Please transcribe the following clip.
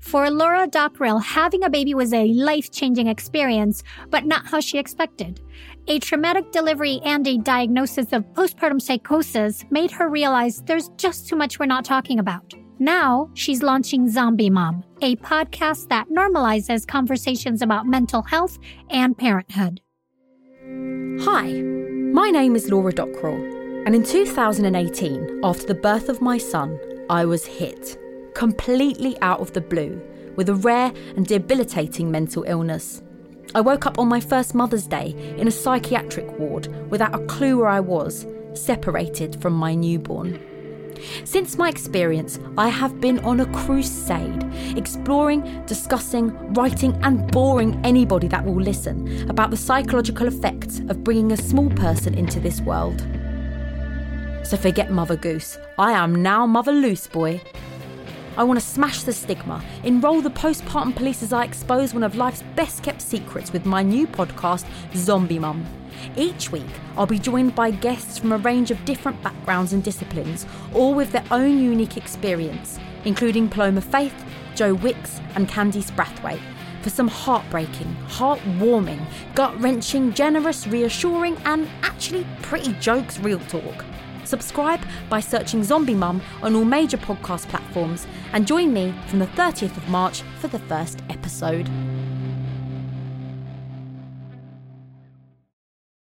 For Laura Dockrill, having a baby was a life changing experience, but not how she expected. A traumatic delivery and a diagnosis of postpartum psychosis made her realize there's just too much we're not talking about. Now, she's launching Zombie Mom, a podcast that normalizes conversations about mental health and parenthood. Hi, my name is Laura Dockrill, and in 2018, after the birth of my son, I was hit completely out of the blue with a rare and debilitating mental illness. I woke up on my first Mother's Day in a psychiatric ward without a clue where I was, separated from my newborn. Since my experience, I have been on a crusade, exploring, discussing, writing, and boring anybody that will listen about the psychological effects of bringing a small person into this world. So forget Mother Goose. I am now Mother Loose Boy, I want to smash the stigma, enroll the postpartum police as I expose one of life's best kept secrets with my new podcast, Zombie Mum. Each week, I'll be joined by guests from a range of different backgrounds and disciplines, all with their own unique experience, including Paloma Faith, Joe Wicks, and Candice Brathwaite, for some heartbreaking, heartwarming, gut wrenching, generous, reassuring, and actually pretty jokes real talk. Subscribe by searching Zombie Mum on all major podcast platforms and join me from the 30th of March for the first episode.